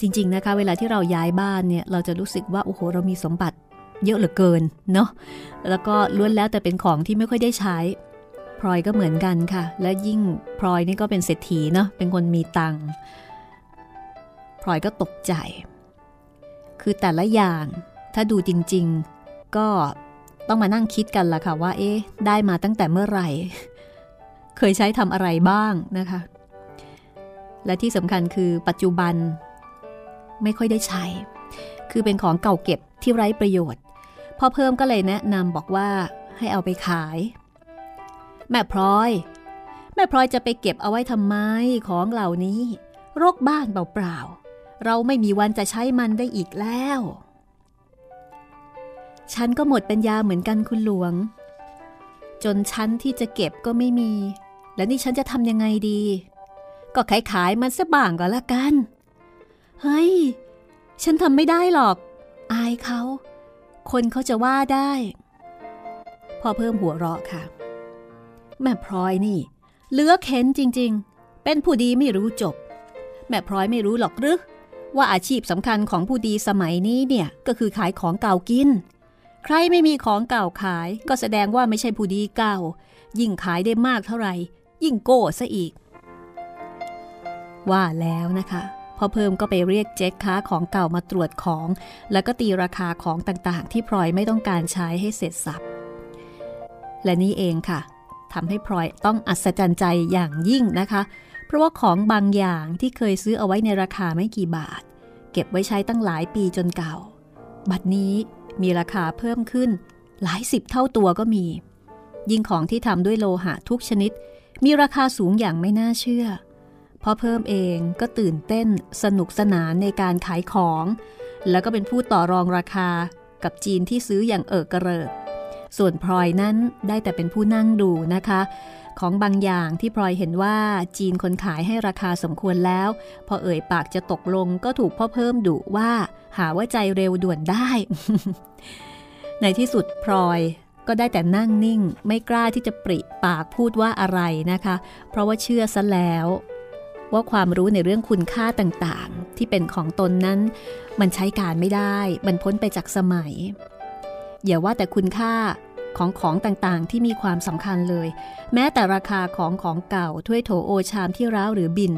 จริง ๆ นะคะ เวลาที่เราย้ายบ้านเนี่ย เราจะรู้สึกว่า โอ้โห เรามีสมบัติเยอะเหลือเกินเนาะแล้วก็ล้วนแล้วแต่เป็นของที่ไม่ค่อยได้ใช้ พลอยก็เหมือนกันค่ะ และยิ่งพลอยนี่ก็เป็นเศรษฐีเนาะเป็นคนมีตังค์พลอยก็ตกใจ คือแต่ละอย่างถ้าดูจริง ๆ ก็ต้องมานั่งคิดกันละค่ะว่า เอ๊ะ ได้มาตั้งแต่เมื่อไหร่ เคยใช้ทำอะไรบ้างนะคะ และที่สำคัญคือปัจจุบันไม่ค่อยได้ใช้ คือเป็นของเก่าเก็บที่ไร้ประโยชน์พ่อเพิ่มก็เลยแนะนำบอกว่าให้เอาไปขาย แม่พลอย แม่พลอยจะไปเก็บเอาไว้ทำไมของเหล่านี้ รกบ้านเปล่าๆเราไม่มีวันจะใช้มันได้อีกแล้ว ฉันก็หมดปัญญาเหมือนกันคุณหลวง จนฉันที่จะเก็บก็ไม่มี แล้วนี่ฉันจะทำยังไงดี ก็ขายขายมันซะบ้างก็แล้วกัน เฮ้ย ฉันทำไม่ได้หรอก อายเขา คนเขาจะว่าได้ พอเพิ่มหัวเราะค่ะ แม่พลอยนี่ เลือกเข็นจริง ๆ เป็นผู้ดีไม่รู้จบ แม่พลอยไม่รู้หรอกหรือว่าอาชีพสำคัญของผู้ดีสมัยนี้เนี่ยก็คือขายของเก่ากิน ใครไม่มีของเก่าขายก็แสดงว่าไม่ใช่ผู้ดีเก่า ยิ่งขายได้มากเท่าไหร่ ยิ่งโก้ซะอีก ว่าแล้วนะคะพอเพิ่มก็ไปเรียกเจ๊ค้าของเก่ามาตรวจของ แล้วก็ตีราคาของต่างๆ ที่พลอยไม่ต้องการใช้ให้เสร็จสับและนี่เองค่ะทำให้พลอยต้องอัศจรรย์ใจอย่างยิ่งนะคะ เพราะว่าของบางอย่างที่เคยซื้อเอาไว้ในราคาไม่กี่บาท เก็บไว้ใช้ตั้งหลายปีจนเก่า บัดนี้มีราคาเพิ่มขึ้น หลายสิบเท่าตัวก็มี ยิ่งของที่ทำด้วยโลหะทุกชนิด มีราคาสูงอย่างไม่น่าเชื่อ พอเพิ่มเองก็ตื่นเต้นสนุกสนานในการขายของ แล้วก็เป็นผู้ต่อรองราคากับจีนที่ซื้ออย่างเอิกกระเริก ส่วนพลอยนั้นได้แต่เป็นผู้นั่งดูนะคะ ของบางอย่างที่พลอยเห็นว่าจีนคนขายให้ราคาสมควรแล้ว พอเอ่ยปากจะตกลงก็ถูกพ่อเพิ่มดุว่า หาว่าใจเร็วด่วนได้ ในที่สุดพลอย ก็ได้แต่นั่งนิ่งไม่กล้าที่จะปริปากพูดว่าอะไรนะคะ เพราะว่าเชื่อซะแล้ว ว่าความรู้ในเรื่องคุณค่าต่างๆ ที่เป็นของตนนั้น มันใช้การไม่ได้ มันพ้นไปจากสมัย อย่าว่าแต่คุณค่าของของต่างๆ ที่มีความสำคัญเลย แม้แต่ราคาของของเก่าถ้วยโถโอชามที่ร้าวหรือบิน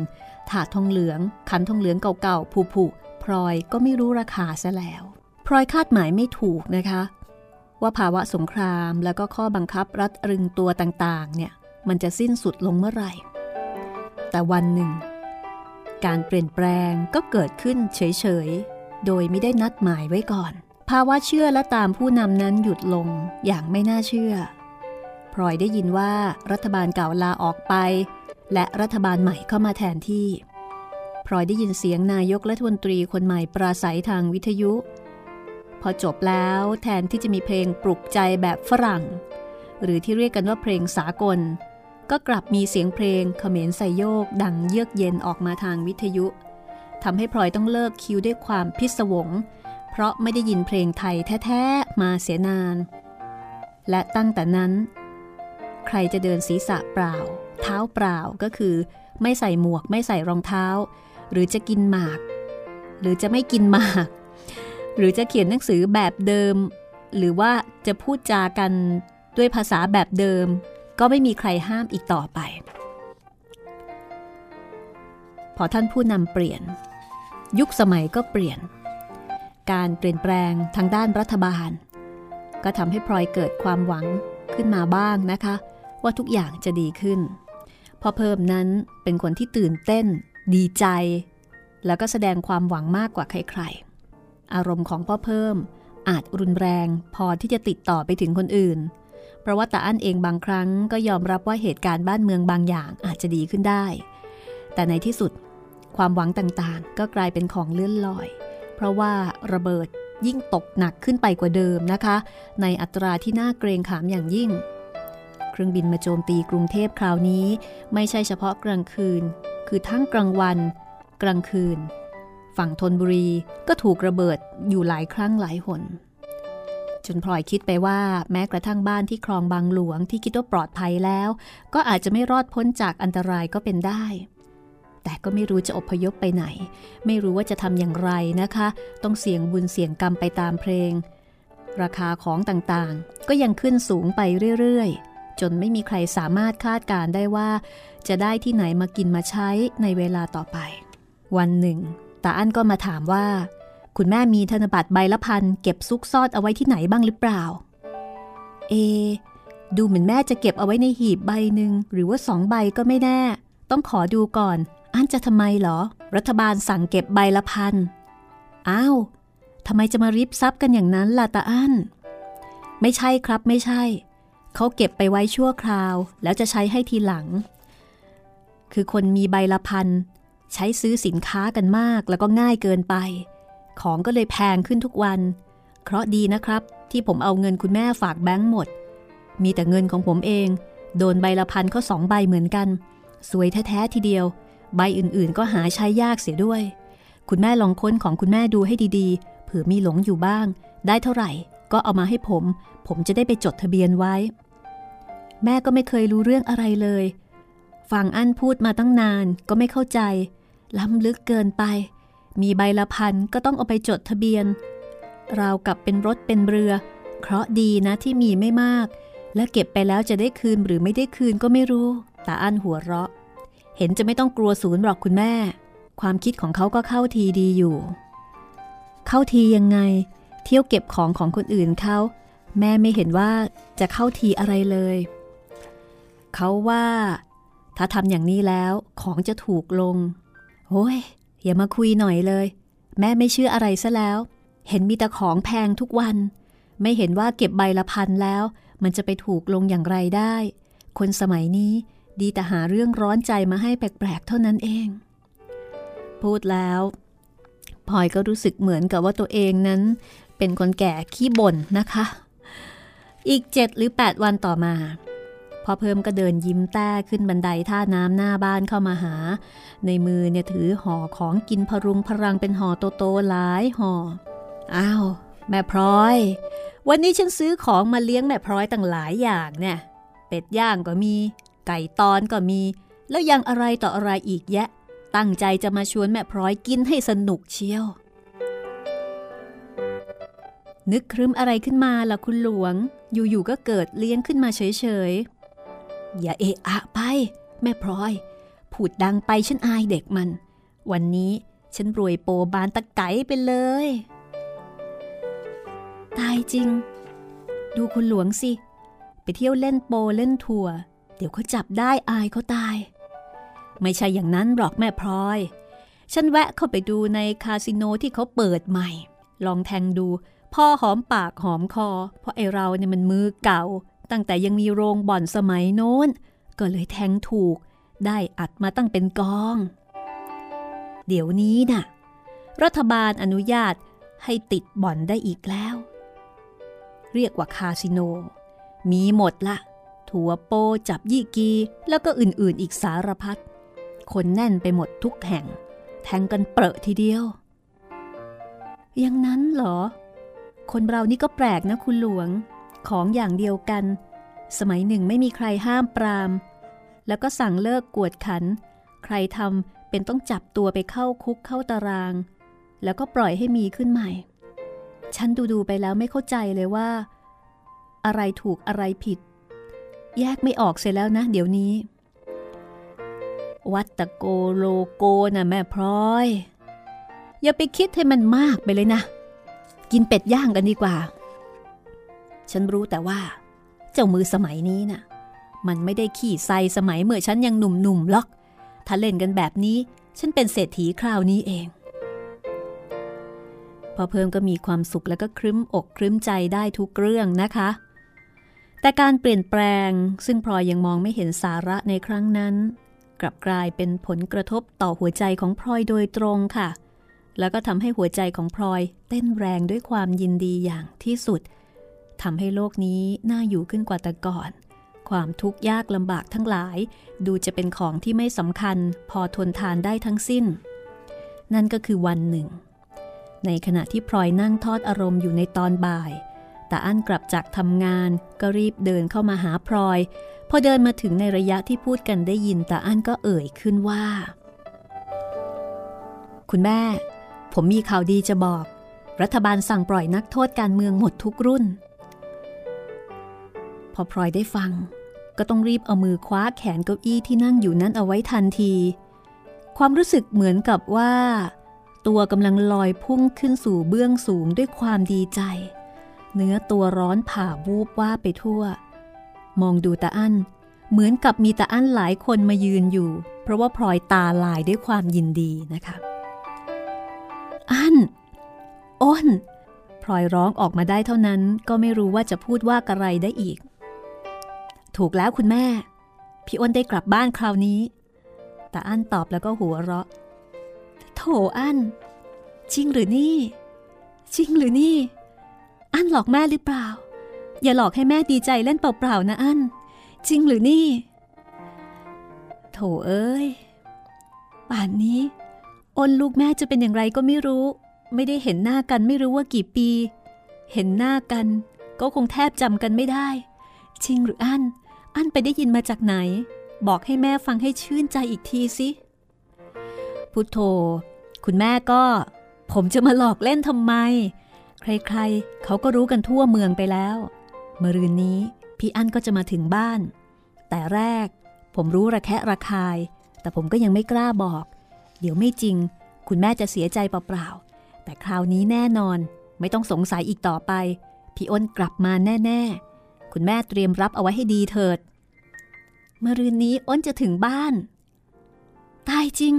ถาดทองเหลือง ขันทองเหลืองเก่าๆผุๆพลอยก็ไม่รู้ราคาซะแล้วพลอยคาดหมายไม่ถูกนะคะ ว่าภาวะสงครามแล้วก็ข้อบังคับรัดรึงตัวต่างๆ เนี่ย มันจะสิ้นสุดลงเมื่อไหร่ แต่วันหนึ่ง การเปลี่ยนแปลงก็เกิดขึ้นเฉยๆ โดยไม่ได้นัดหมายไว้ก่อน ภาวะเชื่อและตามผู้นำนั้นหยุดลงอย่างไม่น่าเชื่อ พลอยได้ยินว่ารัฐบาลเก่าลาออกไป และรัฐบาลใหม่เข้ามาแทนที่ พลอยได้ยินเสียงนายกและทนตรีคนใหม่ปราศัยทางวิทยุ พอจบแล้วแทนที่จะมีเพลงปลุกใจแบบฝรั่ง หรือที่เรียกกันว่าเพลงสากล ก็กลับมีเสียงเพลงเขมรใส่โยกดังเยือกเย็นออกมาทางวิทยุทำให้พลอยต้องเลิกคิวด้วยความพิศวง เพราะไม่ได้ยินเพลงไทยแท้ๆมาเสียนาน และตั้งแต่นั้น ใครจะเดินศีรษะเปล่า เท้าเปล่าก็คือ ไม่ใส่หมวกไม่ใส่รองเท้า หรือจะกินหมาก หรือจะไม่กินหมาก หรือจะเขียนหนังสือแบบเดิม หรือว่าจะพูดจากันด้วยภาษาแบบเดิม ก็ไม่มีใครห้ามอีกต่อไป พอท่านผู้นำเปลี่ยน ยุคสมัยก็เปลี่ยน การเปลี่ยนแปลงทางด้านรัฐบาล ก็ทำให้พลอยเกิดความหวังขึ้นมาบ้างนะคะ ว่าทุกอย่างจะดีขึ้นพอเพิ่มนั้นเป็นคนที่ตื่นเต้น ดีใจ แล้วก็แสดงความหวังมากกว่าใครๆ อารมณ์ของพ่อเพิ่ม อาจรุนแรงพอที่จะติดต่อไปถึงคนอื่น เพราะว่าตาอั้นเองบางครั้งก็ยอมรับว่าเหตุการณ์บ้านเมืองบางอย่างอาจจะดีขึ้นได้ แต่ในที่สุดความหวังต่างๆ ก็กลายเป็นของเลื่อนลอย เพราะว่าระเบิดยิ่งตกหนักขึ้นไปกว่าเดิมนะคะ ในอัตราที่น่าเกรงขามอย่างยิ่ง เครื่องบินมาโจมตีกรุงเทพคราวนี้ ไม่ใช่เฉพาะกลางคืน คือทั้งกลางวัน กลางคืน ฝั่งธนบุรีก็ถูกระเบิดอยู่หลายครั้งหลายหน จนพลอยคิดไปว่าแม้กระทั่งบ้านที่คลองบางหลวงที่คิดว่าปลอดภัยแล้ว ก็อาจจะไม่รอดพ้นจากอันตรายก็เป็นได้ แต่ก็ไม่รู้จะอพยพไปไหน ไม่รู้ว่าจะทำอย่างไรนะคะ ต้องเสี่ยงบุญเสี่ยงกรรมไปตามเพลง ราคาของต่างๆ ก็ยังขึ้นสูงไปเรื่อยๆ จนไม่มีใครสามารถคาดการได้ว่า จะได้ที่ไหนมากินมาใช้ในเวลาต่อไป วันหนึ่ง ตาอั้นก็มาถามว่า คุณแม่มีธนบัตรใบละพันเก็บซุกซ่อนเอาไว้ที่ไหนบ้างหรือเปล่า เอ ดูเหมือนแม่จะเก็บเอาไว้ในหีบใบหนึ่งหรือว่าสองใบก็ไม่แน่ ต้องขอดูก่อน อันจะทำไมเหรอ รัฐบาลสั่งเก็บใบละพันอ้าวทำไมจะมาริบทรัพย์กันอย่างนั้นล่ะตาอั้น ไม่ใช่ครับไม่ใช่ เขาเก็บไปไว้ชั่วคราว แล้วจะใช้ให้ทีหลัง คือคนมีใบละพัน ใช้ซื้อสินค้ากันมากแล้วก็ง่ายเกินไป ของก็เลยแพงขึ้นทุกวัน เคราะดีนะครับ ที่ผมเอาเงินคุณแม่ฝากแบงค์หมด มีแต่เงินของผมเอง โดนใบละพันก็สองใบเหมือนกัน สวยแท้ๆทีเดียว ใบอื่นๆ ก็หาใช้ยากเสียด้วย คุณแม่ลองค้นของคุณแม่ดูให้ดีๆเผื่อมีหลงอยู่บ้าง ได้เท่าไหร่ก็เอามาให้ผม ผมจะได้ไปจดทะเบียนไว้ แม่ก็ไม่เคยรู้เรื่องอะไรเลย ฟังอั้นพูดมาตั้งนานก็ไม่เข้าใจ ล้ำลึกเกินไป มีใบละพันก็ต้องเอาไปจดทะเบียน ราวกับเป็นรถเป็นเรือ เคราะดีนะที่มีไม่มาก และเก็บไปแล้วจะได้คืนหรือไม่ได้คืนก็ไม่รู้ตาอั้นหัวเราะ เห็นจะไม่ต้องกลัวศูนย์หรอกคุณแม่ ความคิดของเขาก็เข้าทีดีอยู่ เข้าทียังไง เที่ยวเก็บของของคนอื่นเขาแม่ไม่เห็นว่าจะเข้าทีอะไรเลย เขาว่า ถ้าทำอย่างนี้แล้วของจะถูกลง โอ้ย อย่ามาคุยหน่อยเลย แม่ไม่เชื่ออะไรซะแล้ว เห็นมีแต่ของแพงทุกวัน ไม่เห็นว่าเก็บใบละพันแล้ว มันจะไปถูกลงอย่างไรได้ คนสมัยนี้ดีแต่หาเรื่องร้อนใจมาให้แปลกๆ เท่านั้นเอง พูดแล้วพลอยก็รู้สึกเหมือนกับว่าตัวเองนั้น เป็นคนแก่ขี้บ่นนะคะ อีกเจ็ดหรือ 8 วันต่อมา พอเพิ่มก็เดินยิ้มแต้ขึ้นบันไดท่าน้ำหน้าบ้านเข้ามาหา ในมือเนี่ยถือห่อของกินพรุงพรังเป็นห่อโตๆหลายห่อ อ้าว แม่พลอย วันนี้ฉันซื้อของมาเลี้ยงแม่พลอยตั้งหลายอย่างเนี่ย เป็ดย่างก็มี ไก่ตอนก็มี แล้วยังอะไรต่ออะไรอีกแยะ ตั้งใจจะมาชวนแม่พลอยกินให้สนุกเชียว นึกครึ้มอะไรขึ้นมาล่ะคุณหลวง อยู่ๆก็เกิดเลี้ยงขึ้นมาเฉยๆ อย่าเอะอะไป แม่พลอย พูดดังไปฉันอายเด็กมัน วันนี้ฉันรวยโปบานตะไก่ไปเลย ตายจริง ดูคุณหลวงสิ ไปเที่ยวเล่นโปเล่นทัวร์เดี๋ยวเขาจับได้อายเขาตาย ไม่ใช่อย่างนั้นหรอกแม่พลอย ฉันแวะเข้าไปดูในคาสิโนที่เขาเปิดใหม่ ลองแทงดูพ่อหอมปากหอมคอ เพราะไอเราเนี่ยมันมือเก่า ตั้งแต่ยังมีโรงบ่อนสมัยโน้น ก็เลยแทงถูก ได้อัดมาตั้งเป็นกอง เดี๋ยวนี้นะ่ะ รัฐบาลอนุญาตให้ติดบ่อนได้อีกแล้ว เรียกว่าคาสิโน มีหมดละ ถั่วโปจับยี่กีแล้วก็อื่นๆอีกสารพัด คนแน่นไปหมดทุกแห่ง แทงกันเปรอะทีเดียว อย่างนั้นเหรอ คนเรานี่ก็แปลกนะคุณหลวง ของอย่างเดียวกัน สมัยหนึ่งไม่มีใครห้ามปราม แล้วก็สั่งเลิกกวดขัน ใครทำเป็นต้องจับตัวไปเข้าคุกเข้าตาราง แล้วก็ปล่อยให้มีขึ้นใหม่ ฉันดูดูไปแล้วไม่เข้าใจเลยว่า อะไรถูกอะไรผิด แยกไม่ออกเสร็จแล้วนะ เดี๋ยวนี้ วัตโกโลโกนะแม่พลอย อย่าไปคิดให้มันมากไปเลยนะ กินเป็ดย่างกันดีกว่า ฉันรู้แต่ว่า เจ้ามือสมัยนี้นะ่ะ มันไม่ได้ขี่ไซสมัยเมื่อฉันยังหนุ่มๆหรอก ถ้าเล่นกันแบบนี้ ฉันเป็นเศรษฐีคราวนี้เอง พอเพิ่มก็มีความสุขแล้วก็ครึ้มอกครึ้มใจได้ทุกเรื่องนะคะ แต่การเปลี่ยนแปลงซึ่งพลอยยังมองไม่เห็นสาระในครั้งนั้น กลับกลายเป็นผลกระทบต่อหัวใจของพลอยโดยตรงค่ะแล้วก็ทำให้หัวใจของพลอยเต้นแรงด้วยความยินดีอย่างที่สุด ทำให้โลกนี้น่าอยู่ขึ้นกว่าแต่ก่อน ความทุกข์ยากลำบากทั้งหลาย ดูจะเป็นของที่ไม่สำคัญพอทนทานได้ทั้งสิ้น นั่นก็คือวันหนึ่ง ในขณะที่พลอยนั่งทอดอารมณ์อยู่ในตอนบ่ายตาอั้นกลับจากทำงานก็รีบเดินเข้ามาหาพลอย พอเดินมาถึงในระยะที่พูดกันได้ยินตาอั้นก็เอ่ยขึ้นว่า คุณแม่ ผมมีข่าวดีจะบอก รัฐบาลสั่งปล่อยนักโทษการเมืองหมดทุกรุ่น พอพลอยได้ฟัง ก็ต้องรีบเอามือคว้าแขนเก้าอี้ที่นั่งอยู่นั้นเอาไว้ทันที ความรู้สึกเหมือนกับว่า ตัวกำลังลอยพุ่งขึ้นสู่เบื้องสูงด้วยความดีใจ เนื้อตัวร้อนผ่าวูบว่าไปทั่ว มองดูตาอั้นเหมือนกับมีตาอั้นหลายคนมายืนอยู่ เพราะว่าพลอยตาลายด้วยความยินดีนะคะอั้นอ้นพลอยร้องออกมาได้เท่านั้นก็ไม่รู้ว่าจะพูดว่าอะไรได้อีก ถูกแล้วคุณแม่ พี่อ้นได้กลับบ้านคราวนี้ตาอั้นตอบแล้วก็หัวเราะ โถอันจริงหรือนี่ จริงหรือนี่ อั้นหลอกแม่หรือเปล่า อย่าหลอกให้แม่ดีใจเล่นเปล่าๆนะอันจริงหรือนี่ โถเอ้ย ป่านนี้อนลูกแม่จะเป็นอย่างไรก็ไม่รู้ ไม่ได้เห็นหน้ากันไม่รู้ว่ากี่ปี เห็นหน้ากัน ก็คงแทบจำกันไม่ได้ จริงหรืออั้น อันไปได้ยินมาจากไหน บอกให้แม่ฟังให้ชื่นใจอีกทีสิพุทโธ คุณแม่ก็ ผมจะมาหลอกเล่นทำไม ใครๆ เขาก็รู้กันทั่วเมืองไปแล้วเมื่อรืนนี้พี่อั้นก็จะมาถึงบ้าน แต่แรก ผมรู้ระแคะระคาย แต่ผมก็ยังไม่กล้าบอก เดี๋ยวไม่จริง คุณแม่จะเสียใจเปล่าๆแต่คราวนี้แน่นอน ไม่ต้องสงสัยอีกต่อไป พี่อ้นกลับมาแน่ ๆ คุณแม่เตรียมรับเอาไว้ให้ดีเถิด เมื่อรืนนี้อ้นจะถึงบ้าน ตายจริง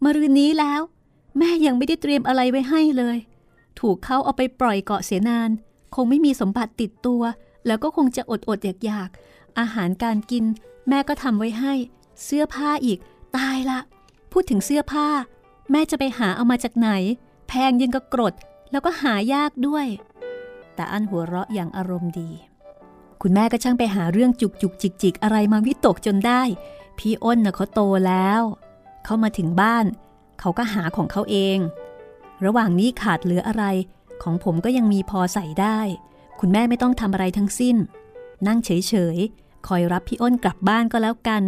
เมื่อรืนนี้แล้ว แม่ยังไม่ได้เตรียมอะไรไว้ให้เลย ถูกเขาเอาไปปล่อยเกาะเสียนาน คงไม่มีสมบัติติดตัว แล้วก็คงจะอดอดอยากอยากอาหารการกิน แม่ก็ทำไว้ให้ เสื้อผ้าอีก ตายละ พูดถึงเสื้อผ้า แม่จะไปหาเอามาจากไหน แพงยังกระกรดแล้วก็หายากด้วย แต่อันหัวเราะอย่างอารมณ์ดี คุณแม่ก็ช่างไปหาเรื่องจุกจุกจิกจิกอะไรมาวิตกจนได้ พี่อ้นน่ะเขาโตแล้ว เขามาถึงบ้าน เขาก็หาของเขาเอง ระหว่างนี้ขาดเหลืออะไร ของผมก็ยังมีพอใส่ได้ คุณแม่ไม่ต้องทำอะไรทั้งสิ้น นั่งเฉยๆ คอยรับพี่อ้นกลับบ้านก็แล้วกัน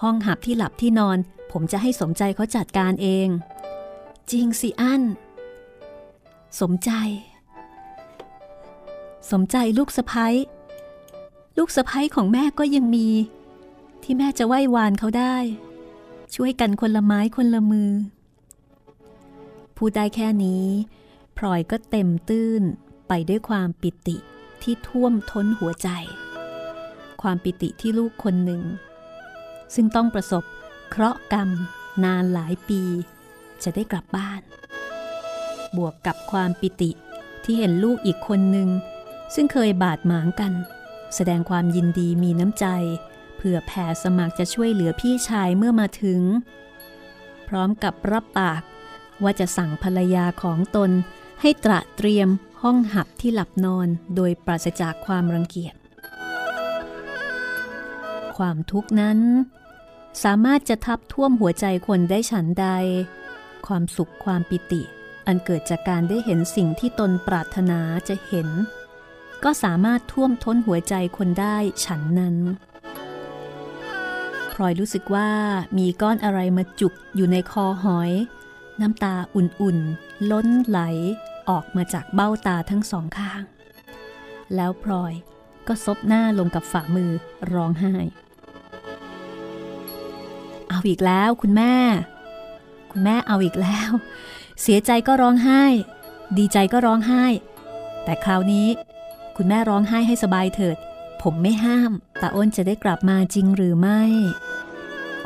ห้องหับที่หลับที่นอน ผมจะให้สมใจเขาจัดการเอง จริงสิอันสมใจ สมใจลูกสะพ้ย ลูกสะพ้ยของแม่ก็ยังมี ที่แม่จะไหว้วานเขาได้ ช่วยกันคนละไม้คนละมือ พูดได้แค่นี้พลอยก็เต็มตื้นไปด้วยความปิติที่ท่วมท้นหัวใจ ความปิติที่ลูกคนหนึ่ง ซึ่งต้องประสบเคราะห์กรรมนานหลายปี จะได้กลับบ้าน บวกกับความปิติที่เห็นลูกอีกคนหนึ่ง ซึ่งเคยบาดหมางกัน แสดงความยินดีมีน้ำใจ เพื่อแผ่สมัครจะช่วยเหลือพี่ชายเมื่อมาถึง พร้อมกับรับปาก ว่าจะสั่งภรรยาของตน ให้ตระเตรียมห้องหับที่หลับนอนโดยปราศจากความรังเกียจ ความทุกข์นั้น สามารถจะทับท่วมหัวใจคนได้ฉันใด ความสุขความปิติ อันเกิดจากการได้เห็นสิ่งที่ตนปรารถนาจะเห็น ก็สามารถท่วมท้นหัวใจคนได้ฉันนั้นพลอยรู้สึกว่ามีก้อนอะไรมาจุกอยู่ในคอหอย น้ำตาอุ่นๆ ล้นไหลออกมาจากเบ้าตาทั้งสองข้าง แล้วพลอยก็ซบหน้าลงกับฝ่ามือร้องไห้ เอาอีกแล้วคุณแม่ คุณแม่เอาอีกแล้ว เสียใจก็ร้องไห้ ดีใจก็ร้องไห้ แต่คราวนี้ คุณแม่ร้องไห้ให้สบายเถิด ผมไม่ห้ามตาอ้นจะได้กลับมาจริงหรือไม่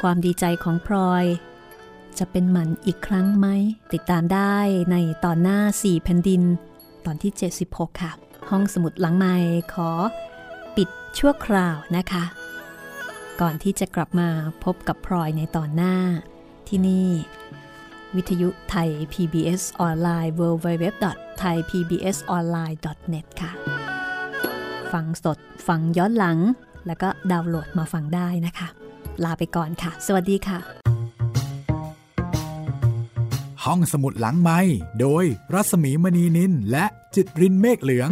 ความดีใจของพลอย จะเป็นหมันอีกครั้งไหม ติดตามได้ในตอนหน้า4แผ่นดิน ตอนที่ 76 ค่ะ ห้องสมุดหลังไม้ขอ ปิดชั่วคราวนะคะ ก่อนที่จะกลับมาพบกับพลอยในตอนหน้าที่นี่วิทยุไทย PBS ออนไลน์ www.thaipbsonline.net ค่ะ ฟังสด ฟังย้อนหลัง แล้วก็ดาวน์โหลดมาฟังได้นะคะ ลาไปก่อนค่ะ สวัสดีค่ะ ห้องสมุดหลังไม้โดยรัศมีมณีนินและจิตรินเมฆเหลือง